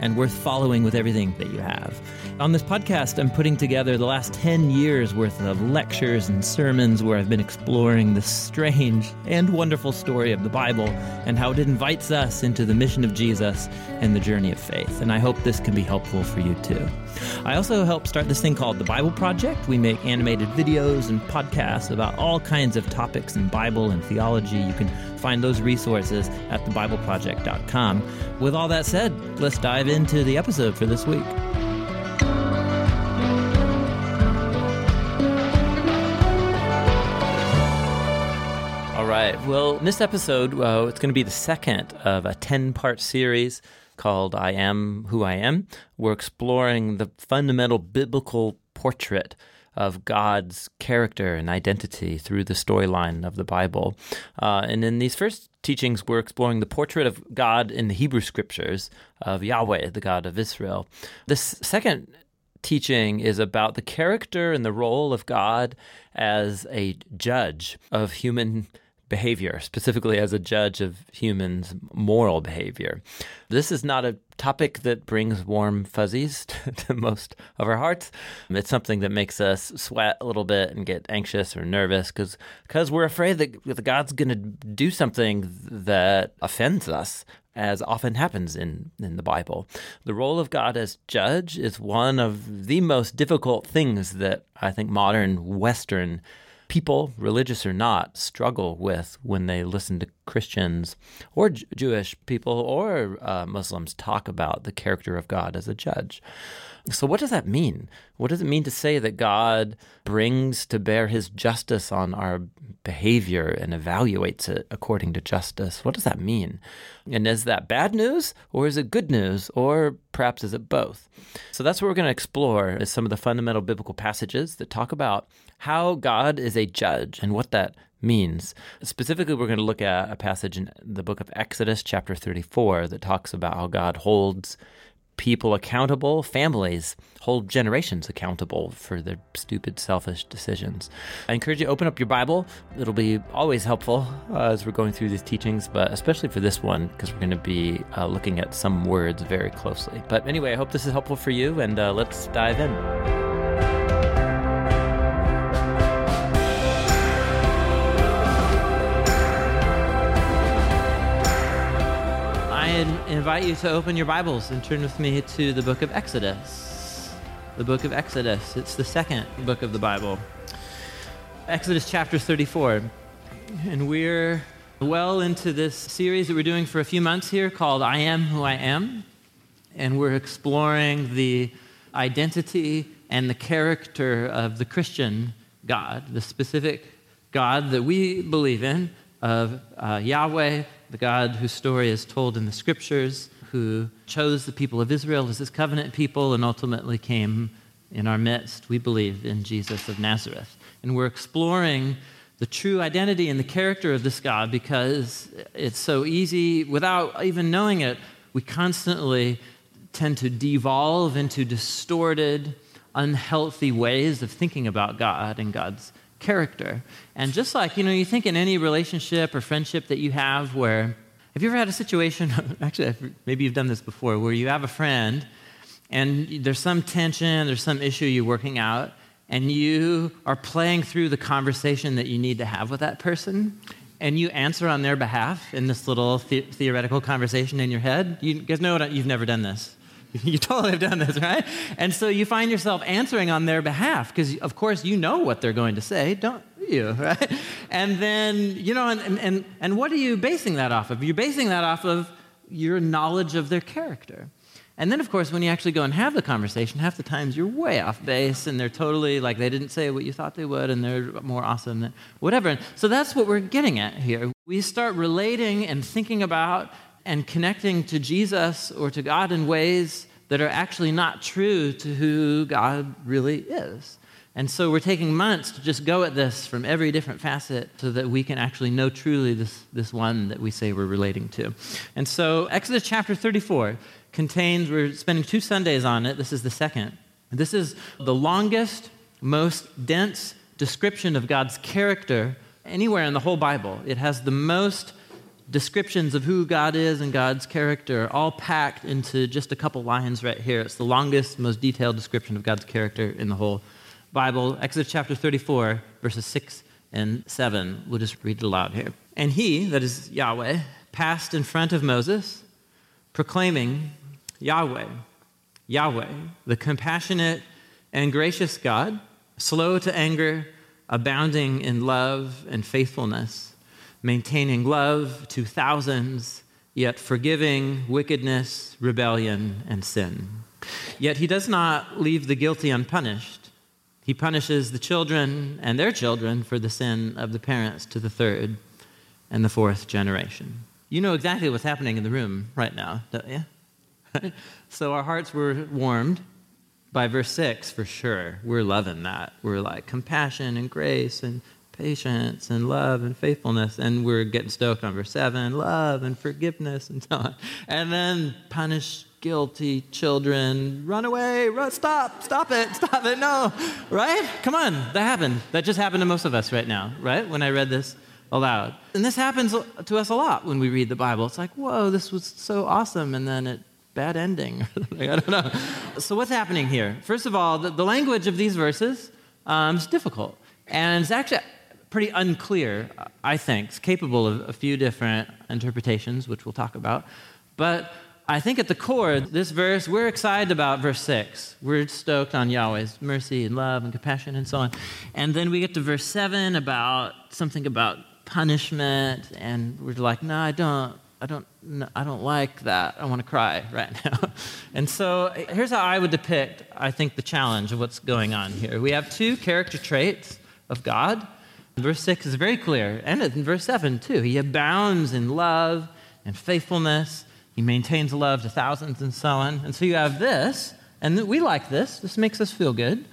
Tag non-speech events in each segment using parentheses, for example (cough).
and worth following with everything that you have. On this podcast, I'm putting together the last 10 years worth of lectures and sermons where I've been exploring the strange and wonderful story of the Bible and how it invites us into the mission of Jesus and the journey of faith. And I hope this can be helpful for you too. I also help start this thing called the Bible Project. We make animated videos and podcasts about all kinds of topics in Bible and theology. You can find those resources at thebibleproject.com. With all that said, let's dive into the episode for this week. All right. Well, in this episode, uh, it's going to be the second of a 10 part series called I Am Who I Am. We're exploring the fundamental biblical portrait of God's character and identity through the storyline of the Bible. Uh, and in these first teachings, we're exploring the portrait of God in the Hebrew scriptures of Yahweh, the God of Israel. This second teaching is about the character and the role of God as a judge of human behavior, specifically as a judge of humans' moral behavior. This is not a topic that brings warm fuzzies (laughs) to most of our hearts. It's something that makes us sweat a little bit and get anxious or nervous because because we're afraid that God's going to do something that offends us. As often happens in, in the Bible. The role of God as judge is one of the most difficult things that I think modern Western people, religious or not, struggle with when they listen to Christians or J- Jewish people or uh, Muslims talk about the character of God as a judge. So, what does that mean? What does it mean to say that God brings to bear his justice on our behavior and evaluates it according to justice? What does that mean? And is that bad news or is it good news or perhaps is it both? So, that's what we're going to explore is some of the fundamental biblical passages that talk about how God is a judge and what that means. Specifically, we're going to look at a passage in the book of Exodus, chapter 34, that talks about how God holds people accountable, families hold generations accountable for their stupid, selfish decisions. I encourage you to open up your Bible. It'll be always helpful uh, as we're going through these teachings, but especially for this one, because we're going to be uh, looking at some words very closely. But anyway, I hope this is helpful for you, and uh, let's dive in. Invite you to open your Bibles and turn with me to the book of Exodus. The book of Exodus. It's the second book of the Bible. Exodus chapter 34. And we're well into this series that we're doing for a few months here called I Am Who I Am. And we're exploring the identity and the character of the Christian God, the specific God that we believe in, of uh, Yahweh, the God whose story is told in the scriptures, who chose the people of Israel as his covenant people and ultimately came in our midst, we believe, in Jesus of Nazareth. And we're exploring the true identity and the character of this God because it's so easy, without even knowing it, we constantly tend to devolve into distorted, unhealthy ways of thinking about God and God's character. And just like, you know, you think in any relationship or friendship that you have where, have you ever had a situation, (laughs) actually, maybe you've done this before, where you have a friend and there's some tension, there's some issue you're working out, and you are playing through the conversation that you need to have with that person, and you answer on their behalf in this little the- theoretical conversation in your head. You guys know what? You've never done this. (laughs) You totally have done this, right? And so you find yourself answering on their behalf because, of course, you know what they're going to say, don't you, (laughs) right? And then, you know, and, and, and what are you basing that off of? You're basing that off of your knowledge of their character. And then, of course, when you actually go and have the conversation, half the times you're way off base and they're totally like they didn't say what you thought they would and they're more awesome than whatever. So that's what we're getting at here. We start relating and thinking about and connecting to Jesus or to God in ways that are actually not true to who God really is. And so we're taking months to just go at this from every different facet so that we can actually know truly this, this one that we say we're relating to. And so Exodus chapter 34 contains, we're spending two Sundays on it. This is the second. This is the longest, most dense description of God's character anywhere in the whole Bible. It has the most descriptions of who God is and God's character, all packed into just a couple lines right here. It's the longest, most detailed description of God's character in the whole Bible, Exodus chapter 34, verses 6 and 7. We'll just read it aloud here. And he, that is Yahweh, passed in front of Moses, proclaiming, Yahweh, Yahweh, the compassionate and gracious God, slow to anger, abounding in love and faithfulness, maintaining love to thousands, yet forgiving wickedness, rebellion, and sin. Yet he does not leave the guilty unpunished he punishes the children and their children for the sin of the parents to the third and the fourth generation. You know exactly what's happening in the room right now, don't you? (laughs) so our hearts were warmed by verse 6 for sure. We're loving that. We're like compassion and grace and patience and love and faithfulness. And we're getting stoked on verse 7 love and forgiveness and so on. And then punish guilty children, run away, run, stop, stop it, stop it, no, right? Come on, that happened. That just happened to most of us right now, right? When I read this aloud. And this happens to us a lot when we read the Bible. It's like, whoa, this was so awesome, and then it bad ending. (laughs) I don't know. So what's happening here? First of all, the, the language of these verses um, is difficult, and it's actually pretty unclear. I think it's capable of a few different interpretations, which we'll talk about, but I think at the core, this verse, we're excited about verse 6. We're stoked on Yahweh's mercy and love and compassion and so on. And then we get to verse 7 about something about punishment, and we're like, no, I don't. I don't, I don't like that. I want to cry (laughs) right now. and so here's how I would depict, I think, the challenge of what's going on here. We have two character traits of God. Verse 6 is very clear, and in verse 7 too. He abounds in love and faithfulness he maintains love to thousands and so on. And so you have this, and we like this. This makes us feel good.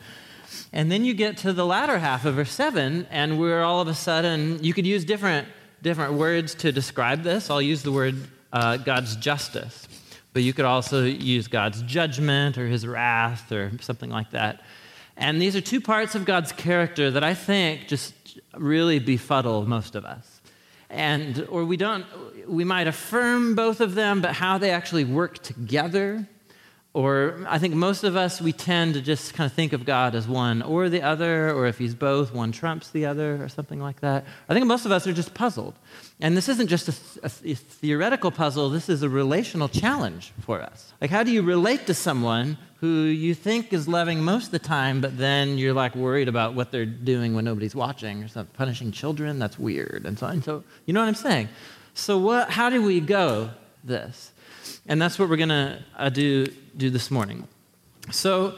And then you get to the latter half of verse 7, and we're all of a sudden, you could use different, different words to describe this. I'll use the word uh, God's justice, but you could also use God's judgment or his wrath or something like that. And these are two parts of God's character that I think just really befuddle most of us. And or we don't we might affirm both of them but how they actually work together or i think most of us we tend to just kind of think of god as one or the other or if he's both one trumps the other or something like that. I think most of us are just puzzled. And this isn't just a, a, a theoretical puzzle this is a relational challenge for us. Like how do you relate to someone who you think is loving most of the time, but then you're like worried about what they're doing when nobody's watching or something. Punishing children, that's weird, and so on. So, you know what I'm saying? So, what, how do we go this? And that's what we're going to uh, do, do this morning. So,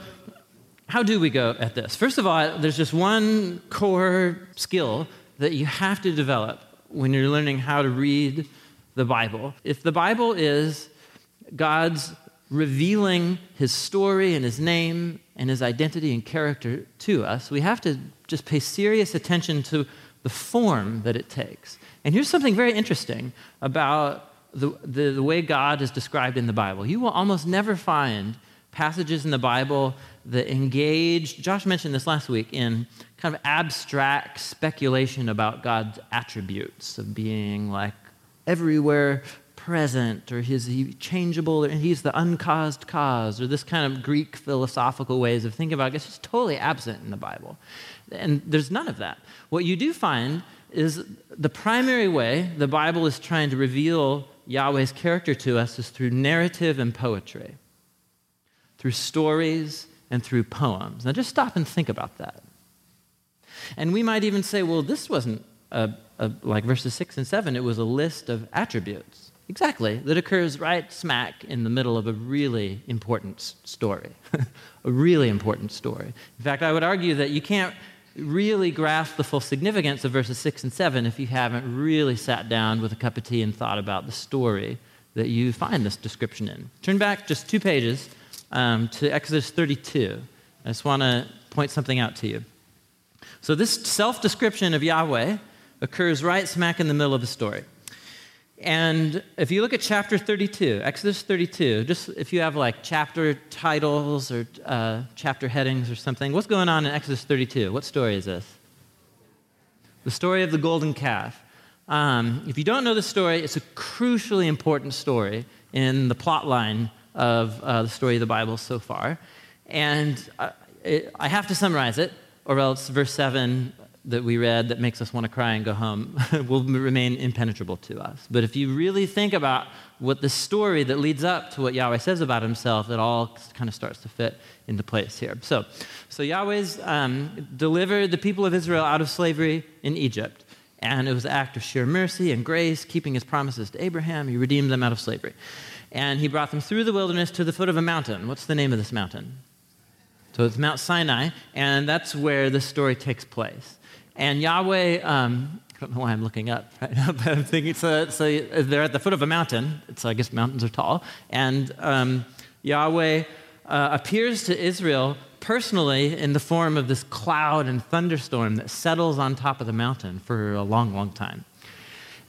how do we go at this? First of all, there's just one core skill that you have to develop when you're learning how to read the Bible. If the Bible is God's revealing his story and his name and his identity and character to us, we have to just pay serious attention to the form that it takes. And here's something very interesting about the, the, the, way God is described in the Bible. You will almost never find passages in the Bible that engage, Josh mentioned this last week, in kind of abstract speculation about God's attributes of being like everywhere present or is he changeable or he's the uncaused cause or this kind of Greek philosophical ways of thinking about it. It's just totally absent in the Bible. And there's none of that. What you do find is the primary way the Bible is trying to reveal Yahweh's character to us is through narrative and poetry, through stories and through poems. Now just stop and think about that. And we might even say, well, this wasn't a, a, like verses 6 and 7, it was a list of attributes. Exactly, that occurs right smack in the middle of a really important story. (laughs) a really important story. In fact, I would argue that you can't really grasp the full significance of verses 6 and 7 if you haven't really sat down with a cup of tea and thought about the story that you find this description in. Turn back just two pages um, to Exodus 32. I just want to point something out to you. So, this self description of Yahweh occurs right smack in the middle of the story. And if you look at chapter 32, Exodus 32, just if you have like chapter titles or uh, chapter headings or something, what's going on in Exodus 32? What story is this? The story of the golden calf. Um, if you don't know the story, it's a crucially important story in the plot line of uh, the story of the Bible so far. And uh, it, I have to summarize it, or else verse 7 that we read that makes us want to cry and go home (laughs) will remain impenetrable to us. But if you really think about what the story that leads up to what Yahweh says about himself, it all kind of starts to fit into place here. So, so Yahweh's um, delivered the people of Israel out of slavery in Egypt. And it was an act of sheer mercy and grace, keeping his promises to Abraham. He redeemed them out of slavery. And he brought them through the wilderness to the foot of a mountain. What's the name of this mountain? So it's Mount Sinai, and that's where this story takes place. And Yahweh, um, I don't know why I'm looking up (laughs) right now, but I'm thinking so, so they're at the foot of a mountain. So I guess mountains are tall. And um, Yahweh uh, appears to Israel personally in the form of this cloud and thunderstorm that settles on top of the mountain for a long, long time.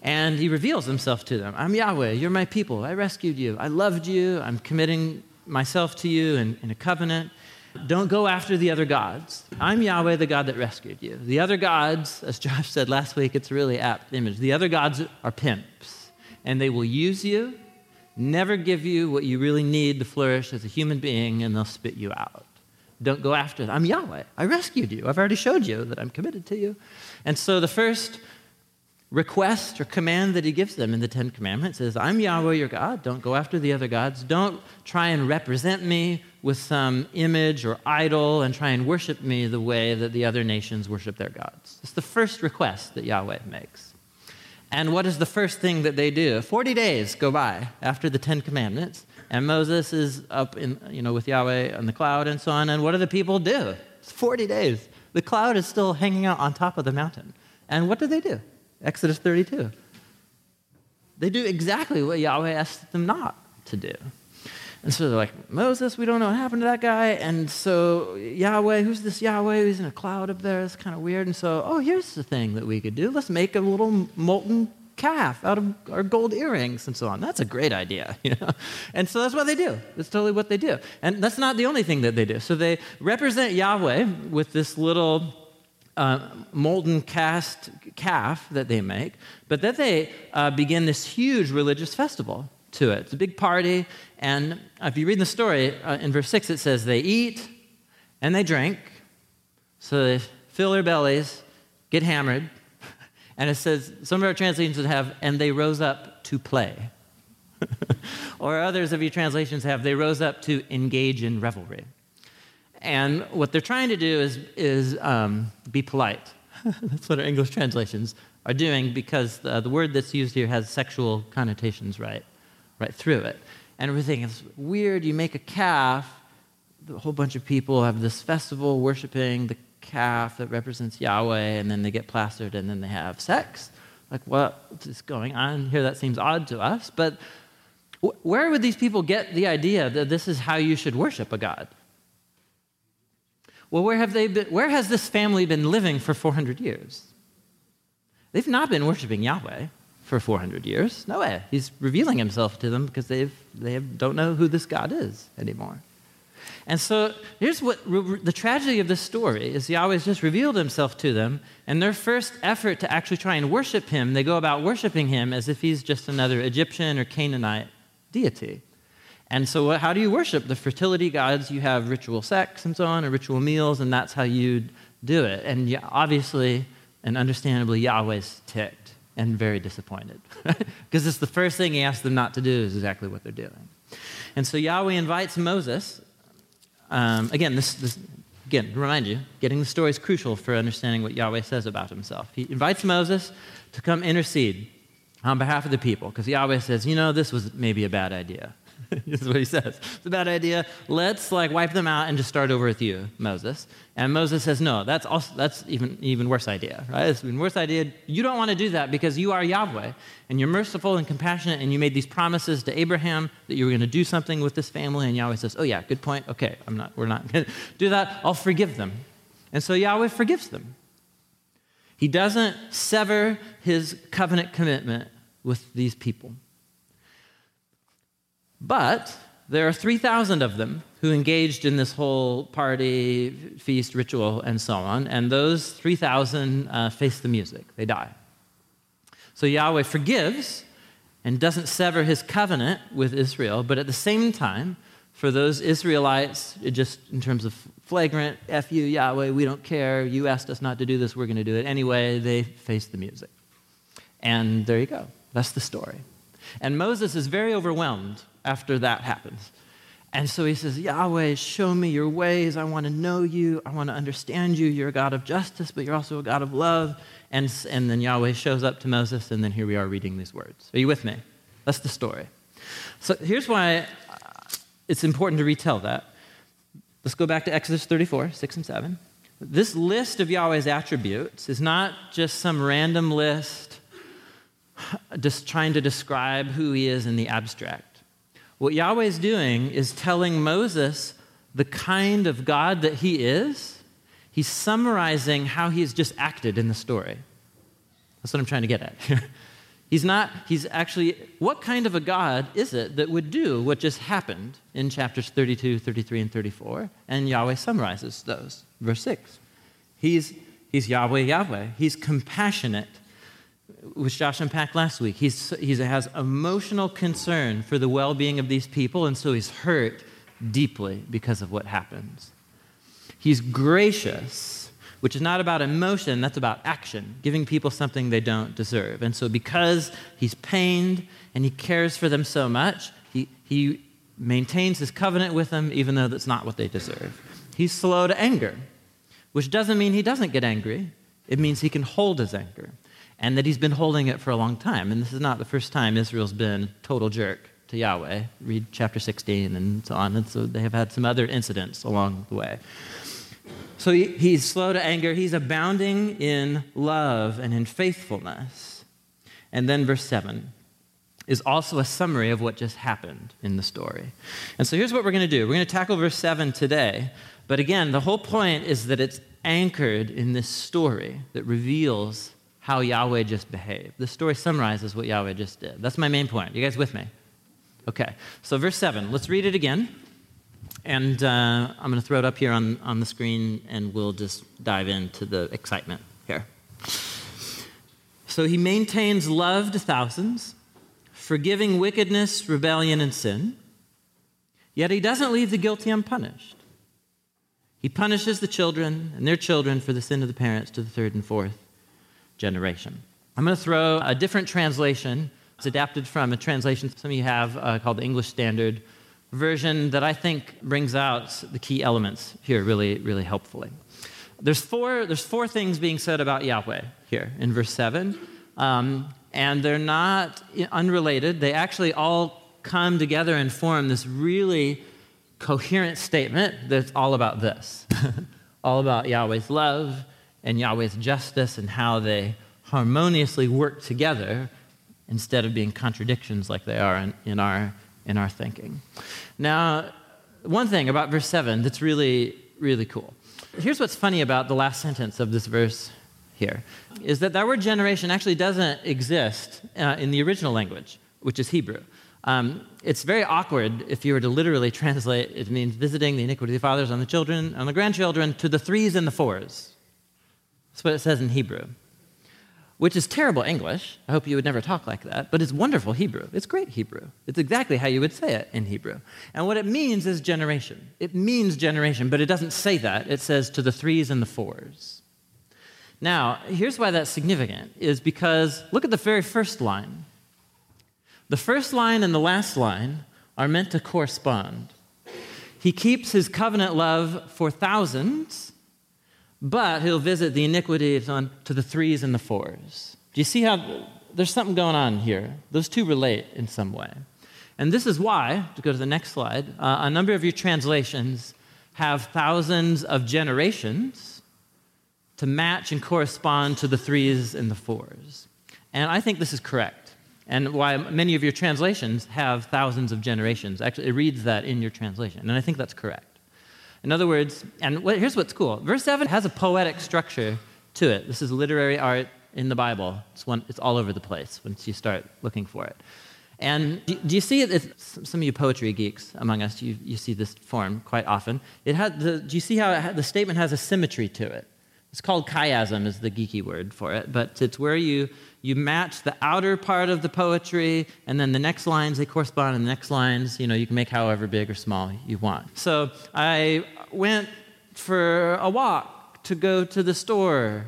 And he reveals himself to them I'm Yahweh, you're my people, I rescued you, I loved you, I'm committing myself to you in, in a covenant. Don't go after the other gods. I'm Yahweh, the God that rescued you. The other gods, as Josh said last week, it's a really apt image. The other gods are pimps, and they will use you, never give you what you really need to flourish as a human being, and they'll spit you out. Don't go after them. I'm Yahweh. I rescued you. I've already showed you that I'm committed to you. And so the first request or command that he gives them in the Ten Commandments is I'm Yahweh your God. Don't go after the other gods. Don't try and represent me with some image or idol and try and worship me the way that the other nations worship their gods. It's the first request that Yahweh makes. And what is the first thing that they do? 40 days go by after the Ten Commandments, and Moses is up in, you know, with Yahweh on the cloud and so on. And what do the people do? It's 40 days. The cloud is still hanging out on top of the mountain. And what do they do? Exodus 32. They do exactly what Yahweh asked them not to do. And so they're like, Moses, we don't know what happened to that guy. And so Yahweh, who's this Yahweh? He's in a cloud up there. It's kind of weird. And so, oh, here's the thing that we could do. Let's make a little molten calf out of our gold earrings and so on. That's a great idea, (laughs) you know. And so that's what they do. That's totally what they do. And that's not the only thing that they do. So they represent Yahweh with this little uh, molten cast calf that they make, but then they uh, begin this huge religious festival to it. It's a big party, and if you read the story uh, in verse 6, it says they eat and they drink, so they fill their bellies, get hammered, (laughs) and it says, some of our translations have, and they rose up to play. (laughs) or others of your translations have, they rose up to engage in revelry. And what they're trying to do is, is um, be polite. (laughs) that's what our English translations are doing because the, the word that's used here has sexual connotations right, right through it. And we're thinking, it's weird, you make a calf, a whole bunch of people have this festival worshiping the calf that represents Yahweh, and then they get plastered and then they have sex. Like, what is going on here? That seems odd to us. But where would these people get the idea that this is how you should worship a God? Well, where, have they been, where has this family been living for 400 years? They've not been worshiping Yahweh for 400 years. No way. He's revealing himself to them because they've, they don't know who this God is anymore. And so here's what the tragedy of this story is Yahweh's just revealed himself to them, and their first effort to actually try and worship him, they go about worshiping him as if he's just another Egyptian or Canaanite deity. And so, how do you worship the fertility gods? You have ritual sex and so on, and ritual meals, and that's how you do it. And obviously and understandably, Yahweh's ticked and very disappointed. (laughs) Because it's the first thing he asks them not to do, is exactly what they're doing. And so, Yahweh invites Moses. Um, again, this, this, again, remind you, getting the story is crucial for understanding what Yahweh says about himself. He invites Moses to come intercede on behalf of the people, because Yahweh says, you know, this was maybe a bad idea. This (laughs) is what he says. It's a bad idea. Let's like wipe them out and just start over with you, Moses. And Moses says, no, that's also that's even even worse idea, right? It's even worse idea. You don't want to do that because you are Yahweh and you're merciful and compassionate and you made these promises to Abraham that you were going to do something with this family. And Yahweh says, oh yeah, good point. Okay, I'm not. We're not (laughs) going to do that. I'll forgive them. And so Yahweh forgives them. He doesn't sever his covenant commitment with these people. But there are 3,000 of them who engaged in this whole party, feast, ritual, and so on, and those 3,000 uh, face the music. They die. So Yahweh forgives and doesn't sever his covenant with Israel, but at the same time, for those Israelites, just in terms of flagrant, F you, Yahweh, we don't care, you asked us not to do this, we're going to do it anyway, they face the music. And there you go. That's the story. And Moses is very overwhelmed after that happens. And so he says, Yahweh, show me your ways. I want to know you. I want to understand you. You're a God of justice, but you're also a God of love. And, and then Yahweh shows up to Moses, and then here we are reading these words. Are you with me? That's the story. So here's why it's important to retell that. Let's go back to Exodus 34, 6 and 7. This list of Yahweh's attributes is not just some random list just trying to describe who he is in the abstract. What Yahweh is doing is telling Moses the kind of God that he is. He's summarizing how he's just acted in the story. That's what I'm trying to get at. (laughs) he's not, he's actually, what kind of a God is it that would do what just happened in chapters 32, 33, and 34? And Yahweh summarizes those. Verse 6. He's, he's Yahweh, Yahweh. He's compassionate which Josh unpacked last week. He's, he has emotional concern for the well being of these people, and so he's hurt deeply because of what happens. He's gracious, which is not about emotion, that's about action, giving people something they don't deserve. And so, because he's pained and he cares for them so much, he, he maintains his covenant with them, even though that's not what they deserve. He's slow to anger, which doesn't mean he doesn't get angry, it means he can hold his anger and that he's been holding it for a long time. And this is not the first time Israel's been total jerk to Yahweh. Read chapter 16 and so on. And so they have had some other incidents along the way. So he, he's slow to anger. He's abounding in love and in faithfulness. And then verse 7 is also a summary of what just happened in the story. And so here's what we're going to do we're going to tackle verse 7 today. But again, the whole point is that it's anchored in this story that reveals how Yahweh just behaved. The story summarizes what Yahweh just did. That's my main point. You guys with me? Okay. So, verse 7, let's read it again. And uh, I'm going to throw it up here on, on the screen, and we'll just dive into the excitement here. So, he maintains love to thousands, forgiving wickedness, rebellion, and sin. Yet he doesn't leave the guilty unpunished. He punishes the children and their children for the sin of the parents to the third and fourth generation. I'm going to throw a different translation. It's adapted from a translation some of you have uh, called the English Standard Version that I think brings out the key elements here really, really helpfully. There's four, there's four things being said about Yahweh here in verse 7, um, and they're not unrelated. They actually all come together and form this really coherent statement that's all about this (laughs) all about Yahweh's love and Yahweh's justice and how they harmoniously work together instead of being contradictions like they are in, in, our, in our thinking. Now, one thing about verse 7 that's really, really cool. Here's what's funny about the last sentence of this verse here is that that word generation actually doesn't exist uh, in the original language, which is Hebrew. Um, it's very awkward if you were to literally translate it means visiting the iniquity of the fathers on the children, on the grandchildren, to the threes and the fours. That's what it says in Hebrew, which is terrible English. I hope you would never talk like that, but it's wonderful Hebrew. It's great Hebrew. It's exactly how you would say it in Hebrew. And what it means is generation. It means generation, but it doesn't say that. It says to the threes and the fours. Now, here's why that's significant is because look at the very first line. The first line and the last line are meant to correspond. He keeps his covenant love for thousands but he'll visit the iniquities on to the threes and the fours. Do you see how there's something going on here? Those two relate in some way. And this is why, to go to the next slide, uh, a number of your translations have thousands of generations to match and correspond to the threes and the fours. And I think this is correct. And why many of your translations have thousands of generations. Actually, it reads that in your translation. And I think that's correct. In other words, and here's what's cool verse 7 has a poetic structure to it. This is literary art in the Bible. It's, one, it's all over the place once you start looking for it. And do, do you see it? Some of you poetry geeks among us, you, you see this form quite often. It the, do you see how the statement has a symmetry to it? It's called chiasm, is the geeky word for it, but it's where you, you match the outer part of the poetry, and then the next lines, they correspond, and the next lines, you know, you can make however big or small you want. So I went for a walk to go to the store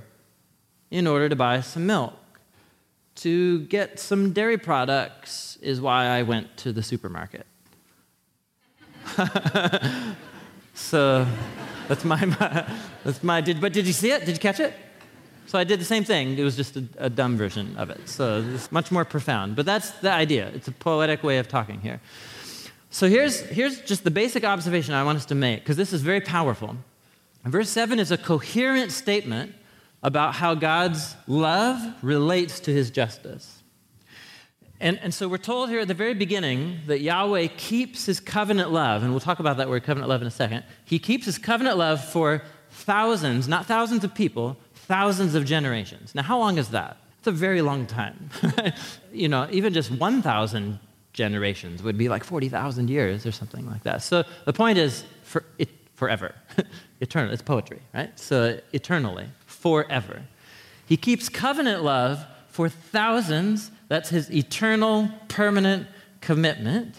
in order to buy some milk. To get some dairy products is why I went to the supermarket. (laughs) so that's my, my, (laughs) that's my did, but did you see it? Did you catch it? So I did the same thing. It was just a, a dumb version of it. So it's much more profound. But that's the idea. It's a poetic way of talking here. So here's, here's just the basic observation I want us to make, because this is very powerful. Verse 7 is a coherent statement about how God's love relates to his justice. And, and so we're told here at the very beginning that Yahweh keeps his covenant love, and we'll talk about that word covenant love in a second. He keeps his covenant love for thousands, not thousands of people, thousands of generations. Now, how long is that? It's a very long time. (laughs) you know, even just 1,000 generations would be like 40,000 years or something like that. So the point is for it, forever, (laughs) eternal. It's poetry, right? So eternally, forever. He keeps covenant love for thousands. That's his eternal, permanent commitment.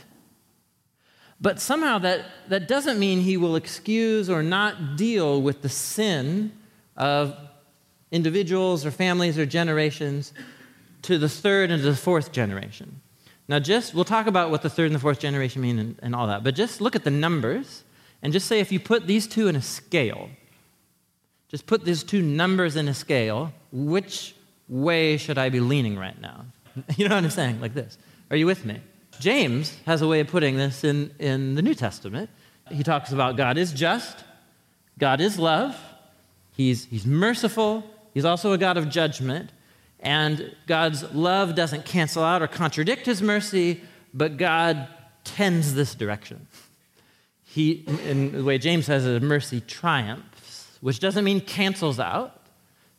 But somehow that, that doesn't mean he will excuse or not deal with the sin of individuals or families or generations to the third and to the fourth generation. Now, just, we'll talk about what the third and the fourth generation mean and, and all that, but just look at the numbers and just say if you put these two in a scale, just put these two numbers in a scale, which way should I be leaning right now? (laughs) You know what I'm saying? Like this. Are you with me? James has a way of putting this in, in the New Testament. He talks about God is just, God is love, he's, he's merciful, he's also a God of judgment, and God's love doesn't cancel out or contradict his mercy, but God tends this direction. He, in the way James says it, mercy triumphs, which doesn't mean cancels out.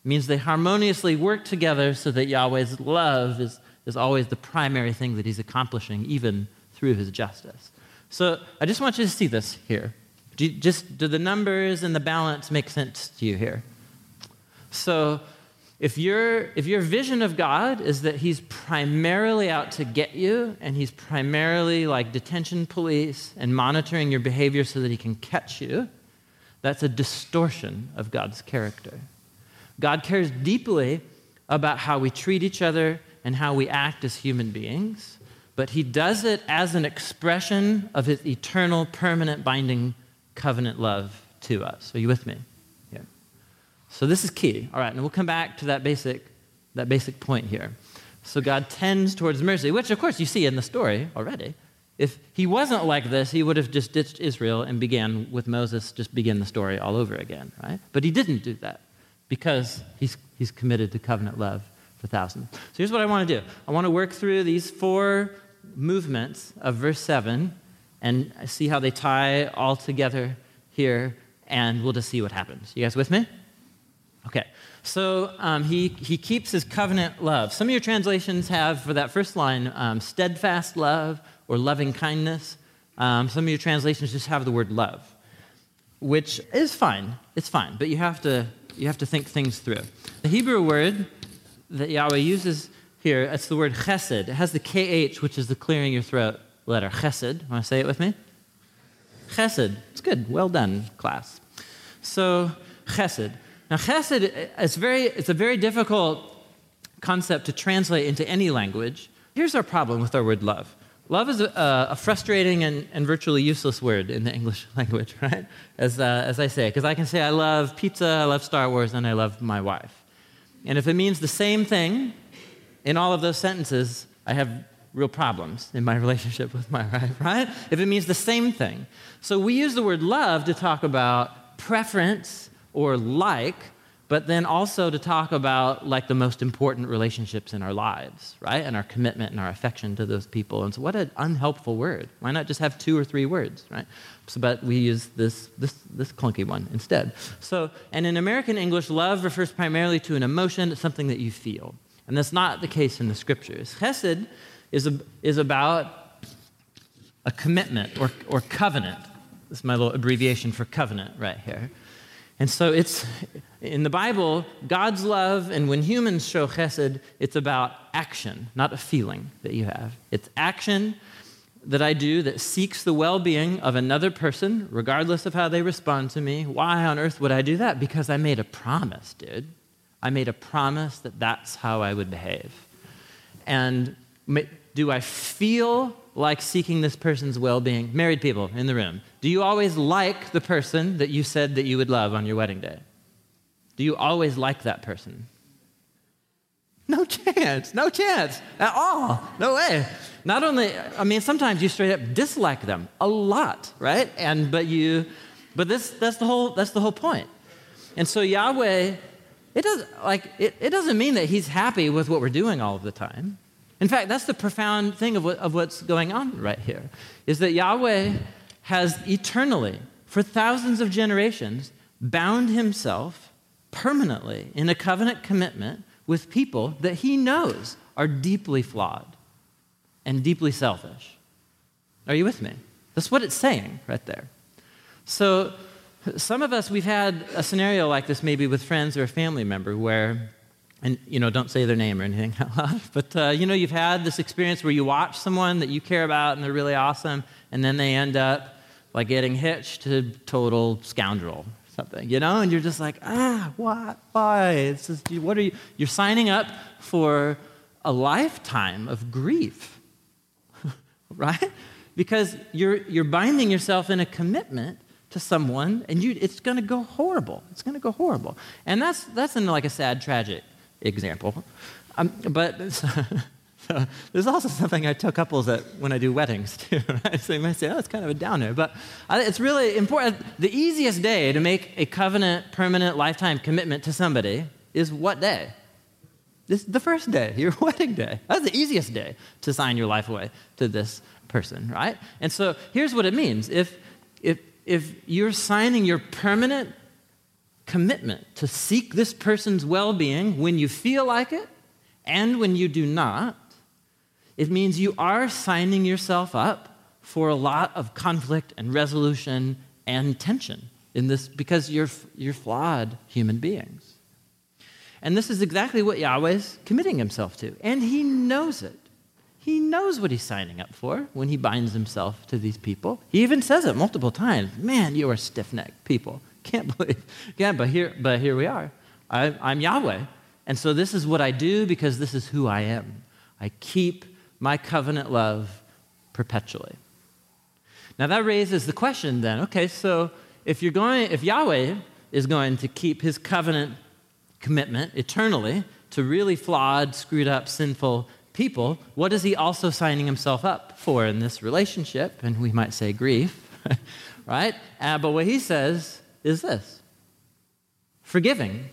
It means they harmoniously work together so that Yahweh's love is, is always the primary thing that he's accomplishing, even through his justice. So I just want you to see this here. Do you, just do the numbers and the balance make sense to you here? So if your, if your vision of God is that he's primarily out to get you and he's primarily like detention police and monitoring your behavior so that he can catch you, that's a distortion of God's character. God cares deeply about how we treat each other and how we act as human beings, but he does it as an expression of his eternal, permanent, binding covenant love to us. Are you with me? Yeah. So this is key. All right, and we'll come back to that basic, that basic point here. So God tends towards mercy, which of course you see in the story already. If he wasn't like this, he would have just ditched Israel and began with Moses, just begin the story all over again, right? But he didn't do that because he's, he's committed to covenant love for thousands. So here's what I want to do I want to work through these four movements of verse 7 and see how they tie all together here, and we'll just see what happens. You guys with me? Okay, so um, he, he keeps his covenant love. Some of your translations have, for that first line, um, steadfast love or loving kindness. Um, some of your translations just have the word love, which is fine. It's fine, but you have to, you have to think things through. The Hebrew word that Yahweh uses here, it's the word chesed. It has the KH, which is the clearing your throat letter. Chesed. Want to say it with me? Chesed. It's good. Well done, class. So, chesed. Now, chesed is very, it's a very difficult concept to translate into any language. Here's our problem with our word love. Love is a, a frustrating and, and, virtually useless word in the English (laughs) language, right? As, uh, as I say, because I can say I love pizza, I love Star Wars, and I love my wife. And if it means the same thing in all of those sentences, I have real problems in my (laughs) relationship with my wife, right? If it means the same thing. So we use the word love to talk about preference or like, but then also to talk about like the most important relationships in our lives, right? And our commitment and our affection to those people. And so, what an unhelpful word. Why not just have two or three words, right? So, but we use this, this, this clunky one instead. So, and in American English, love refers primarily to an emotion, something that you feel. And that's not the case in the scriptures. Chesed is, a, is about a commitment or, or covenant. This is my little abbreviation for covenant right here. And so it's in the Bible, God's love, and when humans show chesed, it's about action, not a feeling that you have. It's action that I do that seeks the well being of another person, regardless of how they respond to me. Why on earth would I do that? Because I made a promise, dude. I made a promise that that's how I would behave. And do I feel like seeking this person's well being? Married people in the room, do you always like the person that you said that you would love on your wedding day? Do you always like that person? No chance, no chance at all. No way. Not only, I mean, sometimes you straight up dislike them a lot, right? And but you, but this that's the whole that's the whole point. And so Yahweh, it doesn't like it, it doesn't mean that He's happy with what we're doing all of the time. In fact, that's the profound thing of, what, of what's going on right here, is that Yahweh has eternally, for thousands of generations, bound himself permanently in a covenant commitment with people that he knows are deeply flawed and deeply selfish. Are you with me? That's what it's saying right there. So, some of us, we've had a scenario like this maybe with friends or a family member where and you know don't say their name or anything (laughs) but uh, you know you've had this experience where you watch someone that you care about and they're really awesome and then they end up like getting hitched to total scoundrel something you know? And you're just like ah what? Why? It's just what are you you're signing up for a lifetime of grief. (laughs) Right? Because you're you're binding yourself in a commitment to someone and you it's going to go horrible. It's going to go horrible. And that's that's in like a sad tragic example. Um, but (laughs) there's also something I tell couples that when I do weddings (laughs) too. Right? So you might say, "Oh, it's kind of a downer," but it's really important. The easiest day to make a covenant, permanent, lifetime commitment to somebody is what day? This the first day, (laughs) your wedding day. That's the easiest day to sign your life away to this person, right? And so here's what it means: if if if you're signing your permanent commitment to seek this person's well being when you feel like it and when you do not, it means you are signing yourself up for a lot of conflict and resolution and tension in this because you're, you're flawed human beings. And this is exactly what Yahweh's committing himself to. And he knows it. He knows what he's signing up for when he binds himself to these people. He even says it multiple times Man, you are stiff necked people. Can't (laughs) believe. Yeah, but here, but here we are. I, I'm Yahweh. And so this is what I do because this is who I am. I keep my covenant love perpetually. Now that raises the question then, okay, so if you're going if Yahweh is going to keep his covenant commitment eternally to really flawed, screwed up, sinful people, what is he also signing himself up for in this relationship? And we might say grief, (laughs) right? Uh, but what he says is this forgiving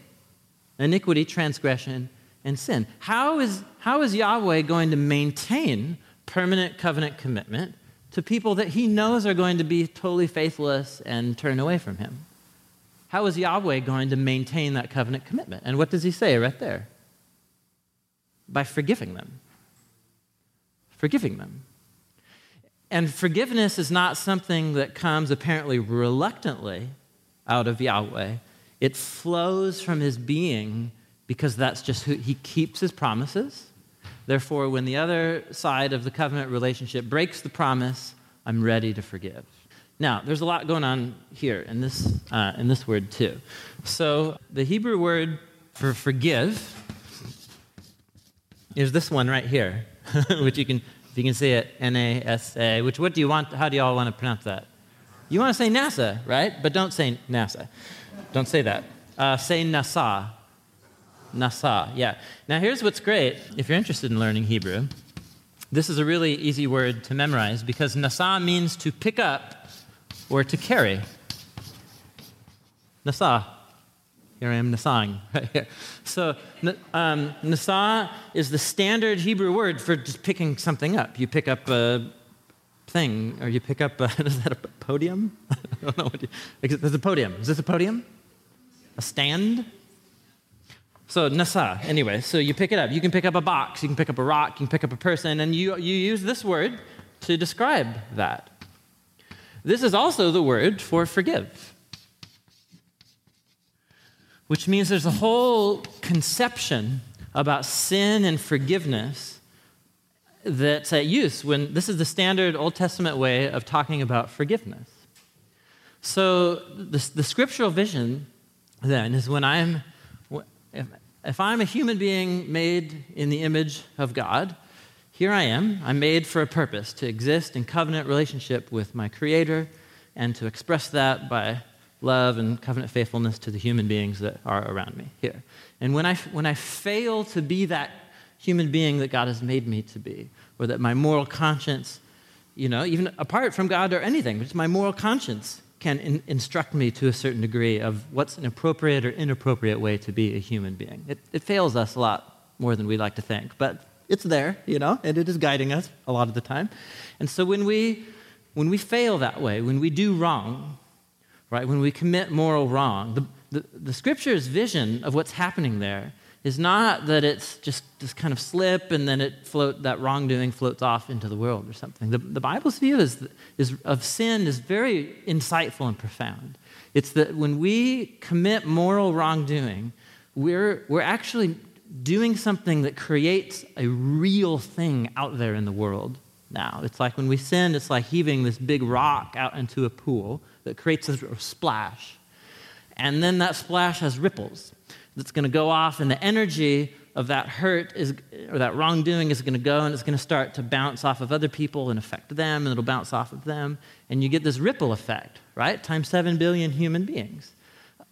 iniquity, transgression, and sin. How is, how is Yahweh going to maintain permanent covenant commitment to people that he knows are going to be totally faithless and turn away from him? How is Yahweh going to maintain that covenant commitment? And what does he say right there? By forgiving them. Forgiving them. And forgiveness is not something that comes apparently reluctantly out of Yahweh. It flows from his being because that's just who he keeps his promises. Therefore, when the other side of the covenant relationship breaks the promise, I'm ready to forgive. Now, there's a lot going on here in this, uh, in this word, too. So, the Hebrew word for forgive is this one right here, (laughs) which you can, if you can see it, N A S A, which what do you want, how do you all want to pronounce that? You want to say NASA, right? But don't say NASA. Don't say that. Uh, say Nasa. Nasa, yeah. Now, here's what's great if you're interested in learning Hebrew. This is a really easy word to memorize because Nasa means to pick up or to carry. Nasa. Here I am nasa'ing (laughs) right here. So um, nasa is the standard Hebrew word for just picking something up. You pick up a thing, or you pick up, a, (laughs) is that a podium? (laughs) I don't know what you, there's a podium. Is this a podium? A stand? So nasa, anyway, so you pick it up. You can pick up a box, you can pick up a rock, you can pick up a person, and you, you use this word to describe that. This is also the word for forgive, which means there's a whole conception about sin and forgiveness that's at use when this is the standard Old Testament way of talking about forgiveness. So the, the scriptural vision then is when I'm if, if I'm a human being made in the image of God, here I am. I'm made for a purpose to exist in covenant relationship with my Creator and to express that by love and covenant faithfulness to the human beings that are around me here. And when I, when I fail to be that human being that God has made me to be, or that my moral conscience, you know, even apart from God or anything, just my moral conscience can in, instruct me to a certain degree of what's an appropriate or inappropriate way to be a human being. It, it fails us a lot more than we like to think, but it's there, you know, and it is guiding us a lot of the time. And so when we, when we fail that way, when we do wrong, right, when we commit moral wrong, the, the, the scripture's vision of what's happening there is not that it's just this kind of slip and then it float that wrongdoing floats off into the world or something. The, the Bible's view is, is, of sin is very insightful and profound. It's that when we commit moral wrongdoing, we're, we're actually doing something that creates a real thing out there in the world now. It's like when we sin, it's like heaving this big rock out into a pool that creates a splash. And then that splash has ripples that's going to go off, and the energy of that hurt is, or that wrongdoing is going to go and it's going to start to bounce off of other people and affect them, and it'll bounce off of them. And you get this ripple effect, right? Times 7 billion human beings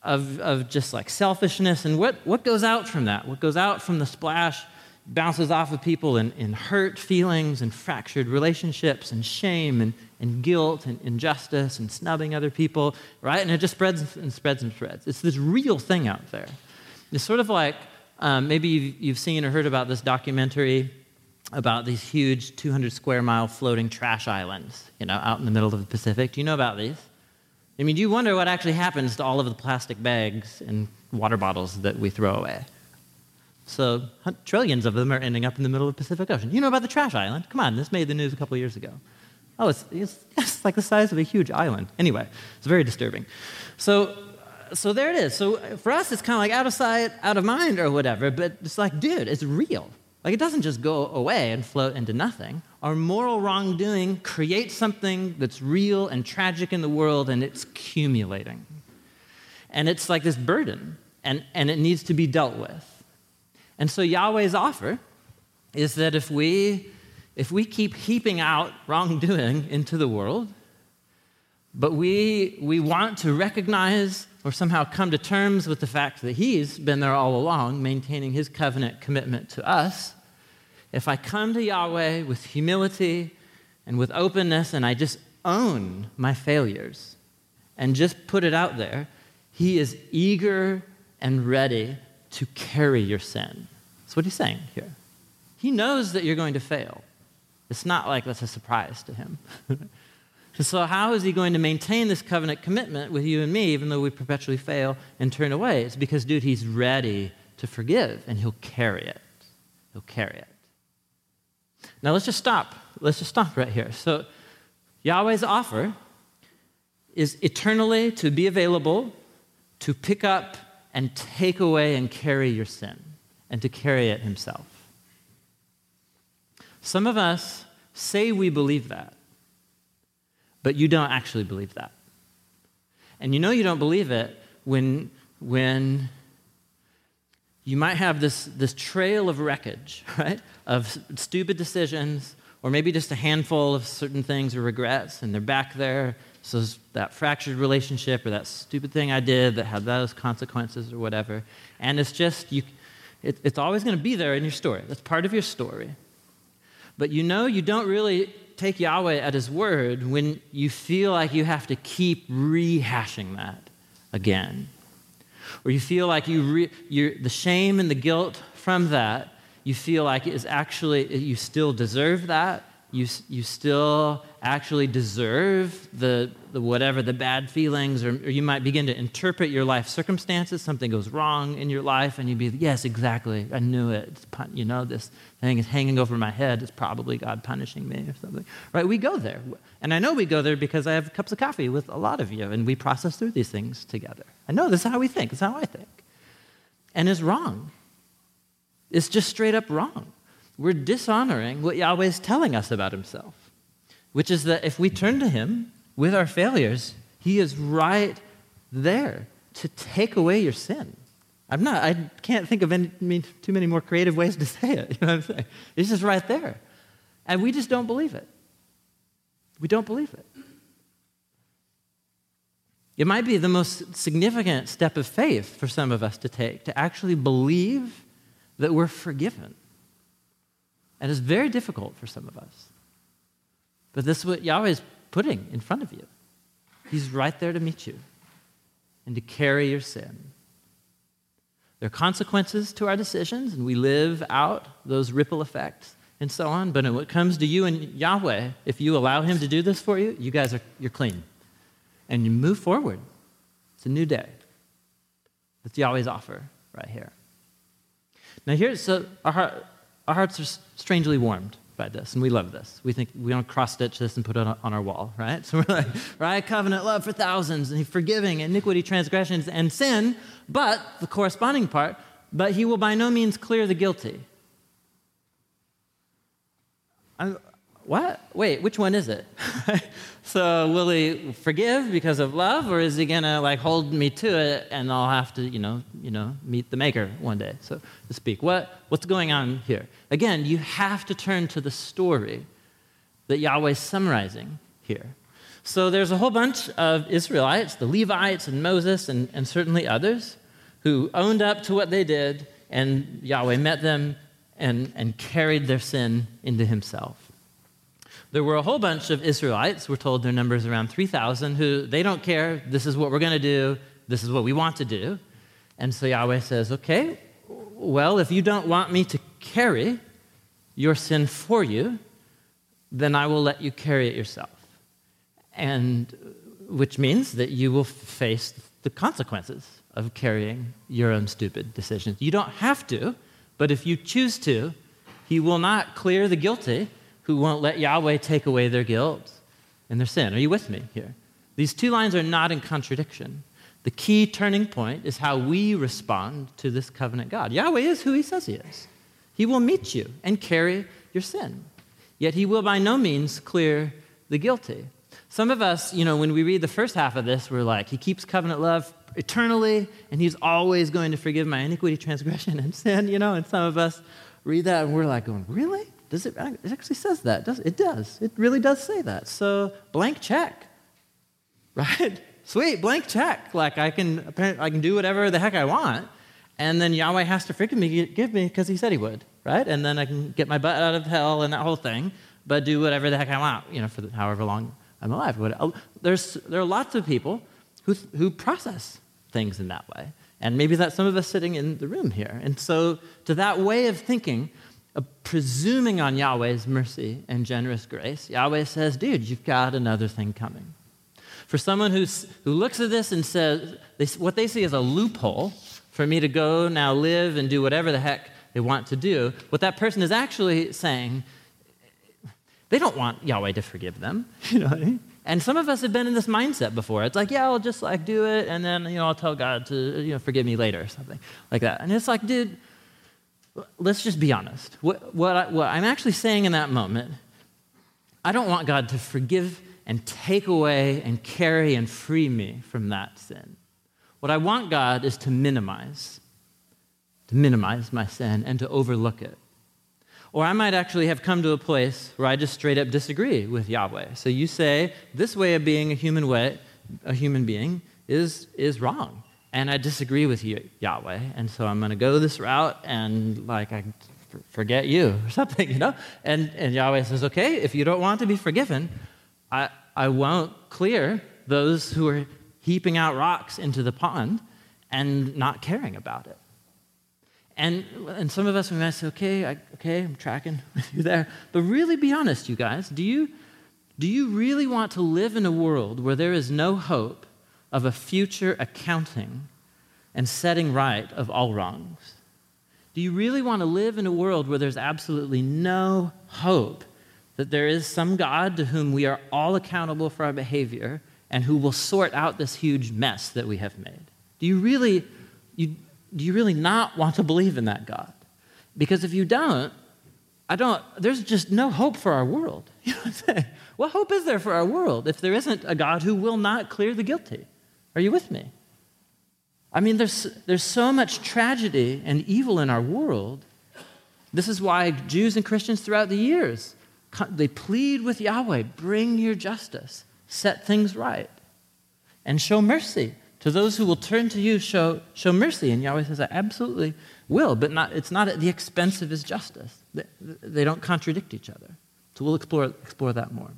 of, of just like selfishness. And what, what goes out from that? What goes out from the splash bounces off of people in, in hurt feelings and fractured relationships and shame and, and guilt and injustice and snubbing other people, right? And it just spreads and spreads and spreads. It's this real thing out there. It's sort of like um, maybe you've, you've seen or heard about this documentary about these huge 200 square mile floating trash islands, you know, out in the middle of the Pacific. Do you know about these? I mean, do you wonder what actually happens to all of the plastic bags and water bottles that we throw away? So, trillions of them are ending up in the middle of the Pacific Ocean. You know about the trash island? Come on, this made the news a couple years ago. Oh, it's, it's, it's like the size of a huge island. Anyway, it's very disturbing. So, so there it is. So for us, it's kind of like out of sight, out of mind, or whatever. But it's like, dude, it's real. Like it doesn't just go away and float into nothing. Our moral wrongdoing creates something that's real and tragic in the world, and it's accumulating. And it's like this burden, and, and it needs to be dealt with. And so Yahweh's offer is that if we if we keep heaping out wrongdoing into the world, but we, we want to recognize or somehow come to terms with the fact that He's been there all along, maintaining His covenant commitment to us. If I come to Yahweh with humility and with openness and I just own my failures and just put it out there, He is eager and ready to carry your sin. That's what He's saying here. He knows that you're going to fail. It's not like that's a surprise to Him. (laughs) And so, how is he going to maintain this covenant commitment with you and me, even though we perpetually fail and turn away? It's because, dude, he's ready to forgive and he'll carry it. He'll carry it. Now, let's just stop. Let's just stop right here. So, Yahweh's offer is eternally to be available to pick up and take away and carry your sin and to carry it himself. Some of us say we believe that. But you don't actually believe that. And you know you don't believe it when, when you might have this, this trail of wreckage, (laughs) right? Of stupid decisions, or maybe just a handful of certain things or regrets, and they're back there. So that fractured relationship or that stupid thing I did that had those consequences or whatever. And it's just, you, it, it's always going to be there in your story. That's part of your story. But you know you don't really take Yahweh at his word when you feel like you have to keep rehashing that again. or you feel like you re, the shame and the guilt from that, you feel like is actually, you still deserve that, you, you still actually deserve the, the whatever the bad feelings, or, or, you might begin to interpret your life circumstances. Something goes wrong in your life, and you'd be, yes, exactly, I knew it. you know, this thing is hanging over my head. It's probably God punishing me or something. Right? We go there. And I know we go there because I have cups of coffee with a lot of you, and we process through these things together. I know this is how we think, this is how I think. And it's wrong. It's just straight up wrong we're dishonoring what Yahweh is telling us about himself, which is that if we turn to him with our failures, he is right there to take away your sin. I'm not, I can't think of any, too many more creative ways to (laughs) say it. You know what I'm saying? It's just right there. And we just don't believe it. We don't believe it. It might be the most significant step of faith for some of us to take, to actually believe that we're forgiven. And it's very difficult for some of us. But this is what Yahweh is putting in front of you. He's right there to meet you and to carry your sin. There are consequences to our decisions, and we live out those ripple effects and so on. But when it comes to you and Yahweh, if you allow Him to do this for you, you guys are you're clean. And you move forward. It's a new day. That's Yahweh's offer right here. Now here's so our heart, our hearts are strangely warmed by this, and we love this. We think we don't cross stitch this and put it on our wall, right? (laughs) So we're like, right, covenant love for thousands, and forgiving iniquity, transgressions, and sin, but the corresponding part, but he will by no means clear the guilty. I'm, what? Wait, which one is it? (laughs) so will he forgive because of love, or is he gonna like hold me to it, and I'll have to, you know, you know, meet the Maker one day, so to speak? What what's going on here? Again, you have to turn to the story that Yahweh's summarizing here. So there's a whole bunch of Israelites, the Levites and Moses, and, and certainly others, who owned up to what they did, and Yahweh met them and, and carried their sin into himself. There were a whole bunch of Israelites, we're told their numbers around 3,000, who they don't care, this is what we're going to do, this is what we want to do. And so Yahweh says, okay, well, if you don't want me to carry your sin for you, then I will let you carry it yourself. And which means that you will face the consequences of carrying your own stupid decisions. You don't have to, but if you choose to, He will not clear the guilty who won't let Yahweh take away their guilt and their sin. Are you with me here? These two lines are not in contradiction. The key turning point is how we respond to this covenant God. Yahweh is who he says he is. He will meet you and carry your sin. Yet he will by no means clear the guilty. Some of us, you know, when we read the first half of this, we're like, he keeps covenant love eternally, and he's always going to forgive my iniquity, (laughs) transgression, and sin, you know, and some of us read that and we're like going, really? Does it, it actually says that. Does it does. It really does say that. So blank check. (laughs) Right? Sweet, blank check. Like I can I can do whatever the heck I want. And then Yahweh has to forgive me, give me because he said he would, right? And then I can get my butt out of hell and that whole thing, but do whatever the heck I want, you know, for however long I'm alive. Oh, there's, there are lots of people who, who process things in that way. And maybe that's some of us sitting in the room here. And so, to that way of thinking, presuming on Yahweh's mercy and generous grace, Yahweh says, dude, you've got another thing coming. For someone who's, who looks at this and says, they, what they see is a loophole for me to go now live and do whatever the heck they want to do, what that person is actually saying, they don't want Yahweh to forgive them. (laughs) You know I mean? And some of us have been in this mindset before. It's like, yeah, I'll just like do it, and then you know I'll tell God to you know forgive me later or something like that. And it's like, dude, let's just be honest. What, what, I, what I'm actually saying in that moment, I don't want God to forgive and take away and carry and free me from that sin. What I want God is to minimize, to minimize my sin and to overlook it. Or I might actually have come to a place where I just straight up disagree with Yahweh. So you say this way of being a human way, a human being is, is wrong and I disagree with you, Yahweh, and so I'm going to go this route and like I forget you or (laughs) something, you know? And, and Yahweh says, okay, if you don't want to be forgiven, I, I won't clear those who are heaping out rocks into the pond, and not caring about it. And, and some of us, we might say, okay, I, okay, I'm tracking (laughs) with you there. But really be honest, you guys. Do you, do you really want to live in a world where there is no hope of a future accounting and setting right of all wrongs? Do you really want to live in a world where there's absolutely no hope that there is some God to whom we are all accountable for our behavior and who will sort out this huge mess that we have made? Do you really, you, do you really not want to believe in that God? Because if you don't, I don't, there's just no hope for our world. (laughs) You know what I'm saying? What hope is there for our world if there isn't a God who will not clear the guilty? Are you with me? I mean, there's, there's so much tragedy and evil in our world. This is why Jews and Christians throughout the years, they plead with Yahweh, bring your justice, set things right, and show mercy. To those who will turn to you, show, show mercy. And Yahweh says, I absolutely will, but not, it's not at the expense of his justice. They, they don't contradict each other. So we'll explore, explore that more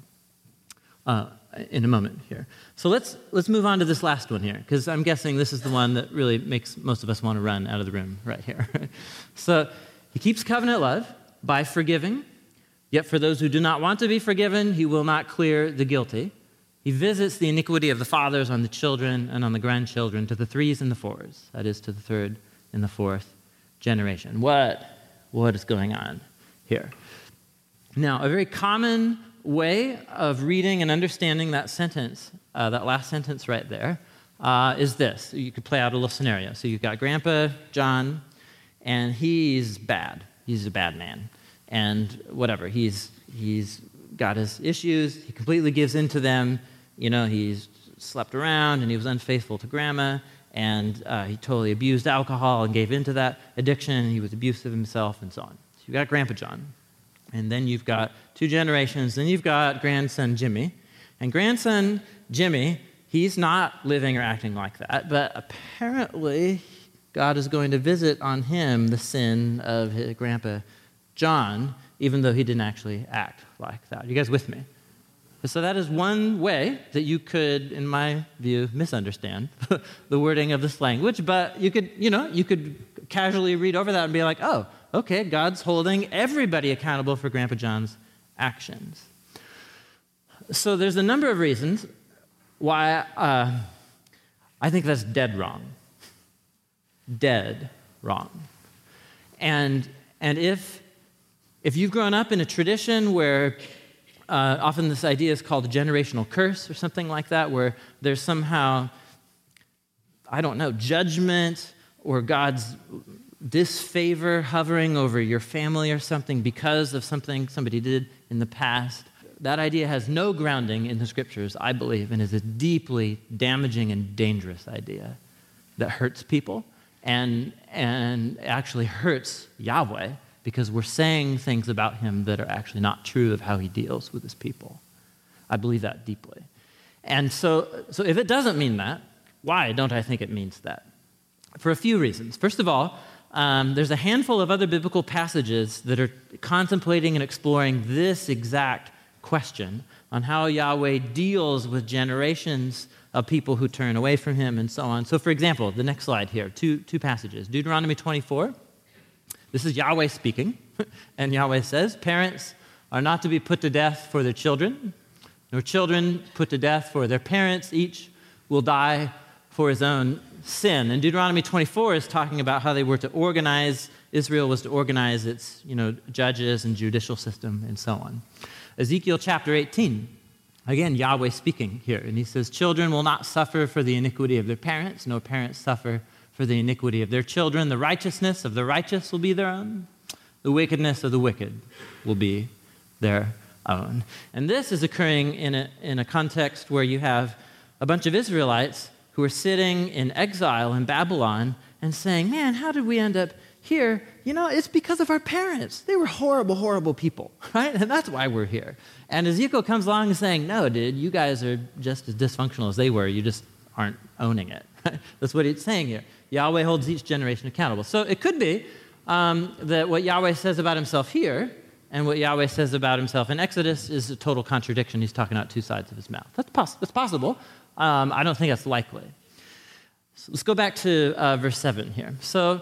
uh, in a moment here. So let's, let's move on to this last one here, because I'm guessing this is the one that really makes most of us want to run out of the room right here. (laughs) so he keeps covenant love by forgiving, yet for those who do not want to be forgiven, he will not clear the guilty. He visits the iniquity of the fathers on the children and on the grandchildren to the threes and the fours, that is, to the third and the fourth generation. What, what is going on here? Now, a very common way of reading and understanding that sentence, uh, that last sentence right there, uh, is this. You could play out a little scenario. So you've got Grandpa John, and he's bad. He's a bad man. And whatever, he's, he's got his issues, he completely gives in to them you know, he's slept around and he was unfaithful to grandma and uh, he totally abused alcohol and gave into that addiction and he was abusive himself and so on. So you've got Grandpa John. And then you've got two generations. Then you've got grandson Jimmy. And grandson Jimmy, he's not living or acting like that, but apparently God is going to visit on him the sin of his grandpa John, even though he didn't actually act like that. You guys with me? So that is one way that you could, in my view, misunderstand (laughs) the wording of this language. But you could, you know, you could casually read over that and be like, oh, okay, God's holding everybody accountable for Grandpa John's actions. So there's a number of reasons why uh, I think that's dead wrong. Dead wrong. And, and if, if you've grown up in a tradition where uh, often this idea is called a generational curse or something like that, where there's somehow, I don't know, judgment or God's disfavor hovering over your family or something because of something somebody did in the past. That idea has no grounding in the scriptures, I believe, and is a deeply damaging and dangerous idea that hurts people and, and actually hurts Yahweh because we're saying things about him that are actually not true of how he deals with his people. I believe that deeply. And so, so if it doesn't mean that, why don't I think it means that? For a few reasons. First of all, um, there's a handful of other biblical passages that are contemplating and exploring this exact question on how Yahweh deals with generations of people who turn away from him and so on. So, for example, the next slide here, two, two passages Deuteronomy 24 this is Yahweh speaking, (laughs) and Yahweh says, Parents are not to be put to death for their children, nor children put to death for their parents. Each will die for his own sin. And Deuteronomy 24 is talking about how they were to organize, Israel was to organize its you know, judges and judicial system and so on. Ezekiel chapter 18, again, Yahweh speaking here, and he says, Children will not suffer for the iniquity of their parents, nor parents suffer for the iniquity of their children. The righteousness of the righteous will be their own. The wickedness of the wicked will be their own. And this is occurring in a, in a context where you have a bunch of Israelites who are sitting in exile in Babylon and saying, Man, how did we end up here? You know, it's because of our parents. They were horrible, horrible people, (laughs) right? And that's why we're here. And Ezekiel comes along and saying, No, dude, you guys are just as dysfunctional as they were. You just aren't owning it. (laughs) That's what he's saying here. Yahweh holds each generation accountable. So it could be um, that what Yahweh says about himself here and what Yahweh says about himself in Exodus is a total contradiction. He's talking out two sides of his mouth. That's, poss- that's possible. Um, I don't think that's likely. So let's go back to uh, verse 7 here. So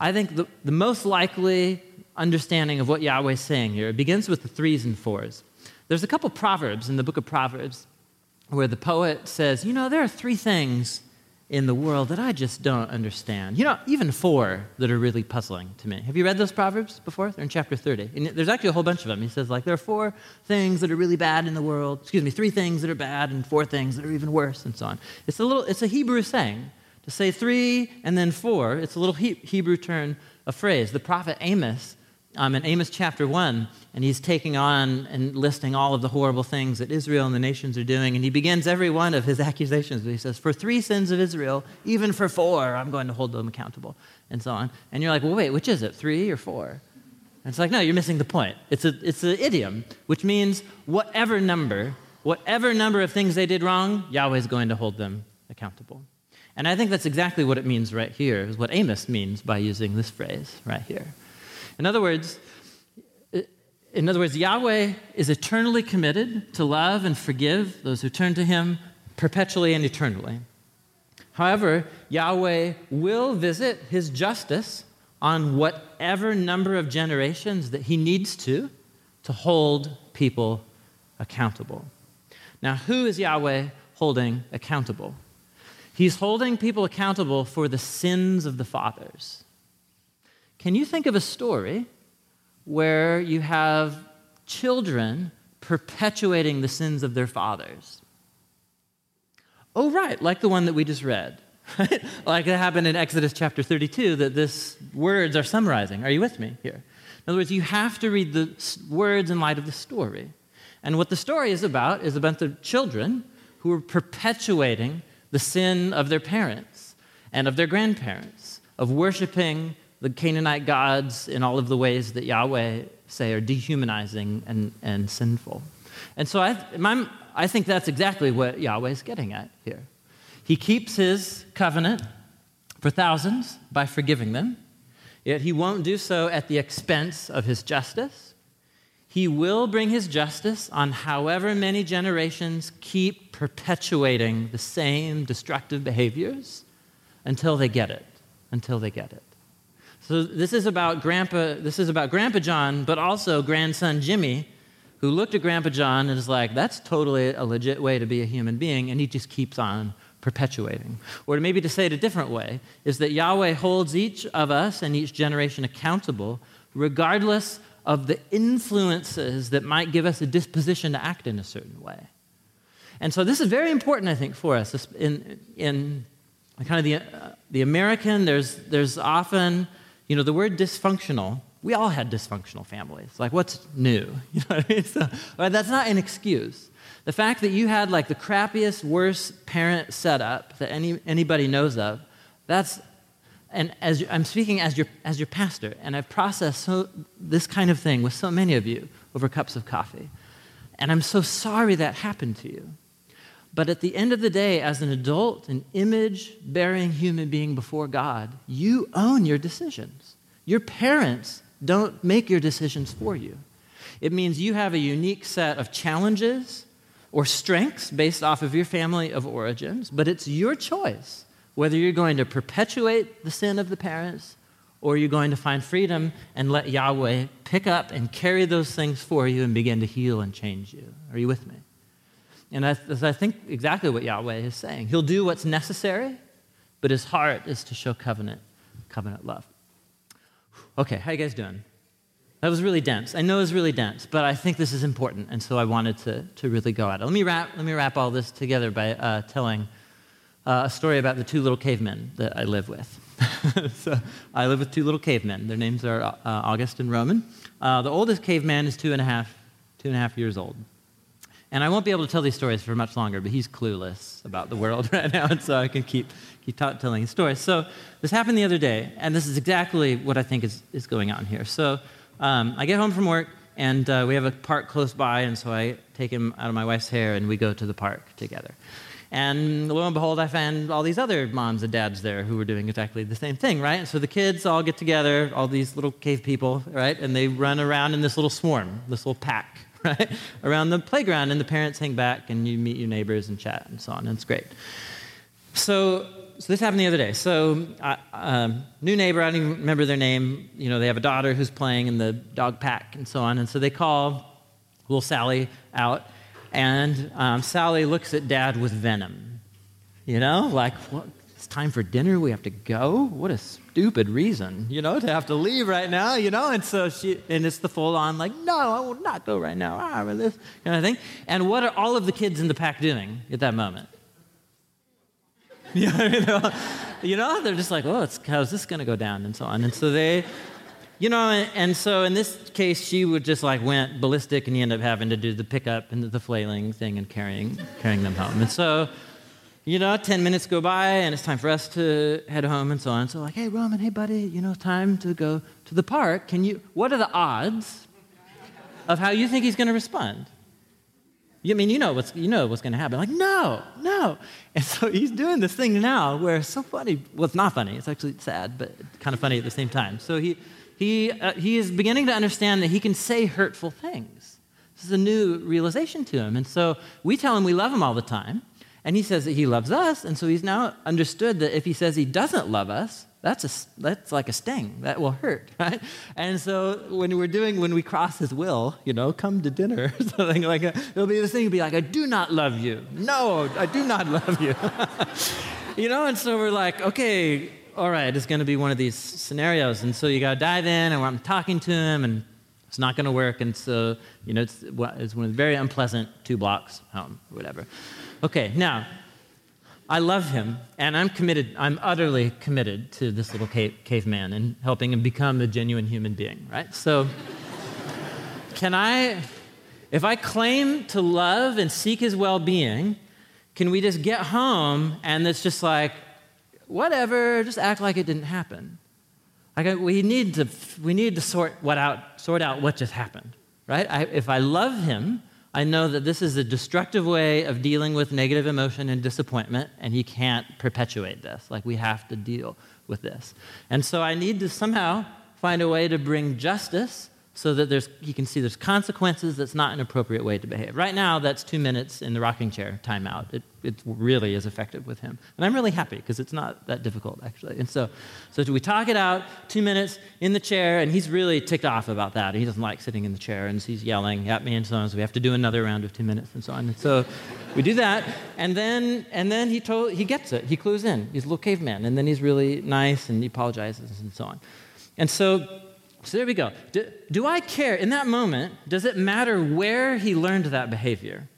I think the, the most likely understanding of what Yahweh is saying here begins with the threes and fours. There's a couple proverbs in the book of Proverbs where the poet says, You know, there are three things in the world that I just don't understand. You know, even four that are really puzzling to me. Have you read those Proverbs before? They're in chapter 30. And there's actually a whole bunch of them. He says, like, there are four things that are really bad in the world. Excuse me, three things that are bad and four things that are even worse, and so on. It's a little, it's a Hebrew saying. To say three and then four, it's a little he- Hebrew turn of phrase. The prophet Amos um, in Amos chapter 1, and he's taking on and listing all of the horrible things that Israel and the nations are doing. And he begins every one of his (laughs) accusations. He says, For three sins of Israel, even for four, I'm going to hold them accountable, and so on. And you're like, Well, wait, which is it, three or four? And it's like, No, you're missing the point. It's an it's a idiom, which means whatever number, whatever number of things they did wrong, Yahweh is going to hold them accountable. And I think that's exactly what it means right here, is what Amos means by using this phrase right here. In other words, in other words, Yahweh is eternally committed to love and forgive those who turn to him perpetually and eternally. However, Yahweh will visit his justice on whatever number of generations that he needs to to hold people accountable. Now, who is Yahweh holding accountable? He's holding people accountable for the sins of the fathers. Can you think of a story where you have children perpetuating the sins of their fathers? Oh, right, like the one that we just read. (laughs) like it happened in Exodus chapter 32 that this words are summarizing. Are you with me here? In other words, you have to read the words in light of the story. And what the story is about is about the children who are perpetuating the sin of their parents and of their grandparents, of worshiping the Canaanite gods in all of the ways that Yahweh say are dehumanizing and, and sinful. And so I, my, I think that's exactly what Yahweh is getting at here. He keeps his covenant for thousands by forgiving them, yet he won't do so at the expense of his justice. He will bring his justice on however many generations keep perpetuating the same destructive behaviors until they get it, until they get it. So this is about Grandpa, this is about Grandpa John, but also grandson Jimmy, who looked at Grandpa John and is like, that's totally a legit way to be a human being, and he just keeps on perpetuating. Or maybe to say it a different way, is that Yahweh holds each of us and each generation accountable, regardless of the influences that might give us a disposition to act in a certain way. And so this is very important, I think, for us. In, in kind of the, uh, the American, there's, there's often you know, the word dysfunctional, we all had dysfunctional families. Like, what's new? (laughs) You know what I mean? So, uh, that's not an excuse. The fact that you had like the crappiest, worst parent setup that any, anybody knows of, that's, and as I'm speaking as your, as your pastor, and I've processed so, this kind of thing with so many of you over cups of coffee. And I'm so sorry that happened to you. But at the end of the day, as an adult, an image bearing human being before God, you own your decisions. Your parents don't make your decisions for you. It means you have a unique set of challenges or strengths based off of your family of origins, but it's your choice whether you're going to perpetuate the sin of the parents or you're going to find freedom and let Yahweh pick up and carry those things for you and begin to heal and change you. Are you with me? And I, I think exactly what Yahweh is saying. He'll do what's necessary, but his heart is to show covenant, covenant love. Okay, how you guys doing? That was really dense. I know it was really dense, but I think this is important, and so I wanted to, to really go at it. Let me wrap, let me wrap all this together by uh, telling uh, a story about the two little cavemen that I live with. (laughs) so I live with two little cavemen. Their names are uh, August and Roman. Uh, the oldest caveman is two and a half, two and a half years old. And I won't be able to tell these stories for much longer, but he's clueless about the world (laughs) right now, and so I can keep, keep telling his stories. So this happened the other day, and this is exactly what I think is, is going on here. So um, I get home from work, and uh, we have a park close by, and so I take him out of my wife's hair, and we go to the park together. And lo and behold, I found all these other moms and dads there who were doing exactly the same thing, right? And so the kids all get together, all these little cave people, right? And they run around in this little swarm, this little pack, (laughs) right? Around the playground, and the parents hang back, and you meet your neighbors and chat and so on, and it's great. so, so this happened the other day. So, uh, um, new neighbor, I don't even remember their name. You know, they have a daughter who's playing in the dog pack and so on. And so they call little Sally out, and um, Sally looks at dad with venom. You know, like, what? It's time for dinner. We have to go. What a stupid reason, you know, to have to leave right now, you know. And so she, and it's the full on, like, no, I will not go right now. Ah, this kind of thing. And what are all of the kids in the pack doing at that moment? (laughs) you know, you know, they're just like, oh, it's how's this going to go down, and so on. And so they, you know, and, and, so in this case, she would just like went ballistic, and he ended up having to do the pickup and the flailing thing and carrying carrying them home. And so, you know, ten minutes go by, and it's time for us to head home, and so on. So like, hey, Roman, hey, buddy, you know, time to go to the park. Can you? What are the odds of how you think he's going to respond? You I mean you know what's you know what's going to happen? Like no, no. And so he's doing this thing now where it's so funny. Well, it's not funny. It's actually sad, but kind of funny at the same time. So he he uh, he is beginning to understand that he can say hurtful things. This is a new realization to him. And so we tell him we love him all the time, and he says that he loves us. And so he's now understood that if he says he doesn't love us, that's, a, that's like a sting. That will hurt, (laughs) right? And so when we're doing, when we cross his will, you know, come to dinner (laughs) or something like that, it'll be this thing, it'll be like, I do not love you. No, I do not (laughs) love you. you know, and so we're like, okay, all right, it's going to be one of these scenarios. And so you got to dive in, and I'm talking to him, and it's not going to work. And so, you know, it's, it's one of the very unpleasant two blocks home, or whatever. Okay, now, I love him, and I'm committed, I'm utterly committed to this little cave, caveman and helping him become a genuine human being, right? So, can I, if I claim to love and seek his well being, can we just get home and it's just like, whatever, just act like it didn't happen? Like, we need to, we need to sort, what out, sort out what just happened, right? I, if I love him, I know that this is a destructive way of dealing with negative emotion and disappointment, and he can't perpetuate this. Like, we have to deal with this. And so I need to somehow find a way to bring justice so that there's, you can see there's consequences that's not an appropriate way to behave. Right now, that's two minutes in the rocking chair timeout. It, it really is effective with him. And I'm really happy because it's not that difficult, actually. And so, so we talk it out, two minutes in the chair, and he's really ticked off about that. He doesn't like sitting in the chair, and he's yelling at me and so on. So we have to do another round of two minutes and so on. And so we do that, and then, and then he, told, he gets it. He clues in. He's a little caveman, and then he's really nice, and he apologizes and so on. And so so there we go. Do, do, I care? In that moment, does it matter where he learned that behavior?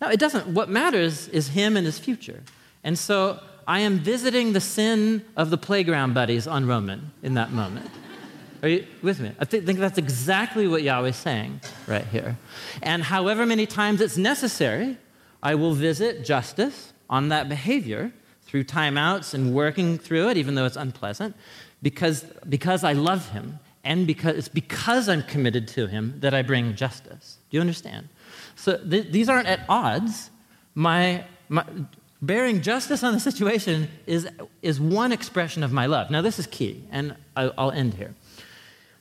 No, it doesn't. What matters is him and his future. And so I am visiting the sin of the playground buddies on Roman in that moment. (laughs) Are you with me? I th- think that's exactly what Yahweh's saying right here. And however many times it's necessary, I will visit justice on that behavior through timeouts and working through it, even though it's unpleasant because, because I love him and because it's because I'm committed to him that I bring justice. Do you understand? So th- these aren't at odds. My, my, bearing justice on the situation is, is one expression of my love. Now, this is key, and I, I'll end here.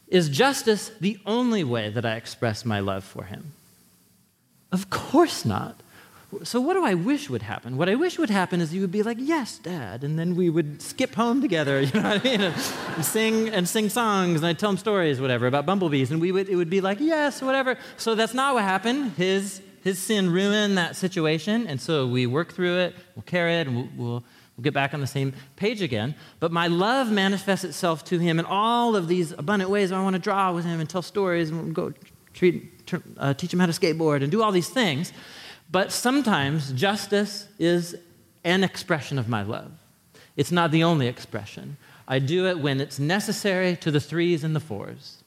Is justice the only way that I express my love for him? Of course not. So, what do I wish would happen? What I wish would happen is you would be like, "Yes, Dad," and then we would skip home together, (laughs) you know what I mean, and, and sing and sing songs, and I'd tell him stories, whatever, about bumblebees, and we would it would be like, "Yes, whatever." So that's not what happened. His his sin ruined that situation, and so we work through it, we'll carry it, and we'll, we'll We'll get back on the same page again. But my love manifests itself to him in all of these abundant ways. I want to draw with him and tell stories and go treat, uh, teach him how to skateboard and do all these things. But sometimes justice is an expression of my love. It's not the only expression. I do it when it's necessary to the threes and the fours.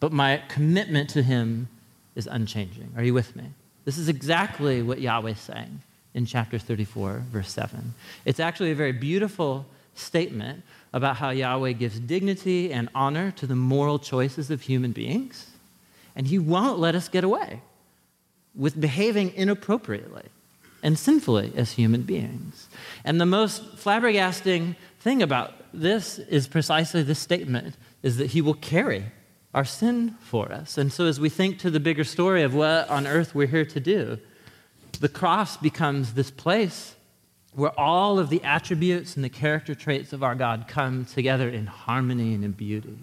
But my commitment to Him is unchanging. Are you with me? This is exactly what Yahweh is saying in chapter 34, verse 7. It's actually a very beautiful statement about how Yahweh gives dignity and honor to the moral choices of human beings, and He won't let us get away with behaving inappropriately and sinfully as human beings. And the most flabbergasting thing about this is precisely this statement is that he will carry our sin for us. And so as we think to the bigger story of what on earth we're here to do, the cross becomes this place where all of the attributes and the character traits of our God come together in harmony and in beauty.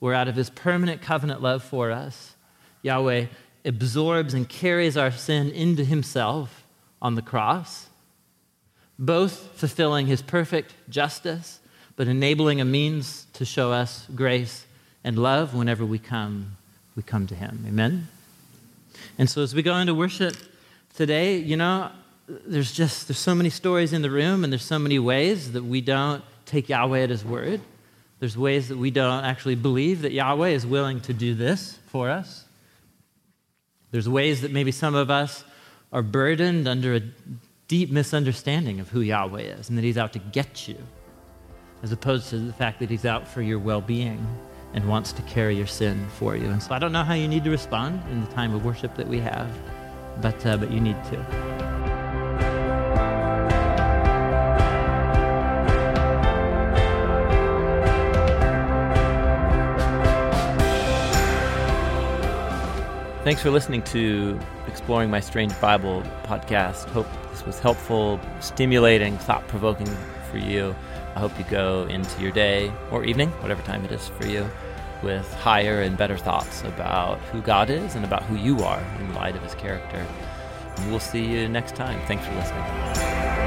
Where out of his permanent covenant love for us, Yahweh absorbs and carries our sin into himself on the cross, both fulfilling his perfect justice, but enabling a means to show us grace and love whenever we come, we come to him. Amen? And so as we go into worship today, you know, there's just there's so many stories in the room and there's so many ways that we don't take Yahweh at his word. There's ways that we don't actually believe that Yahweh is willing to do this for us. There's ways that maybe some of us are burdened under a deep misunderstanding of who Yahweh is and that he's out to get you, as opposed to the fact that he's out for your well being and wants to carry your sin for you. And so I don't know how you need to respond in the time of worship that we have, but, uh, but you need to. Thanks for listening to Exploring My Strange Bible podcast. Hope this was helpful, stimulating, thought provoking for you. I hope you go into your day or evening, whatever time it is for you, with higher and better thoughts about who God is and about who you are in light of his character. And we'll see you next time. Thanks for listening.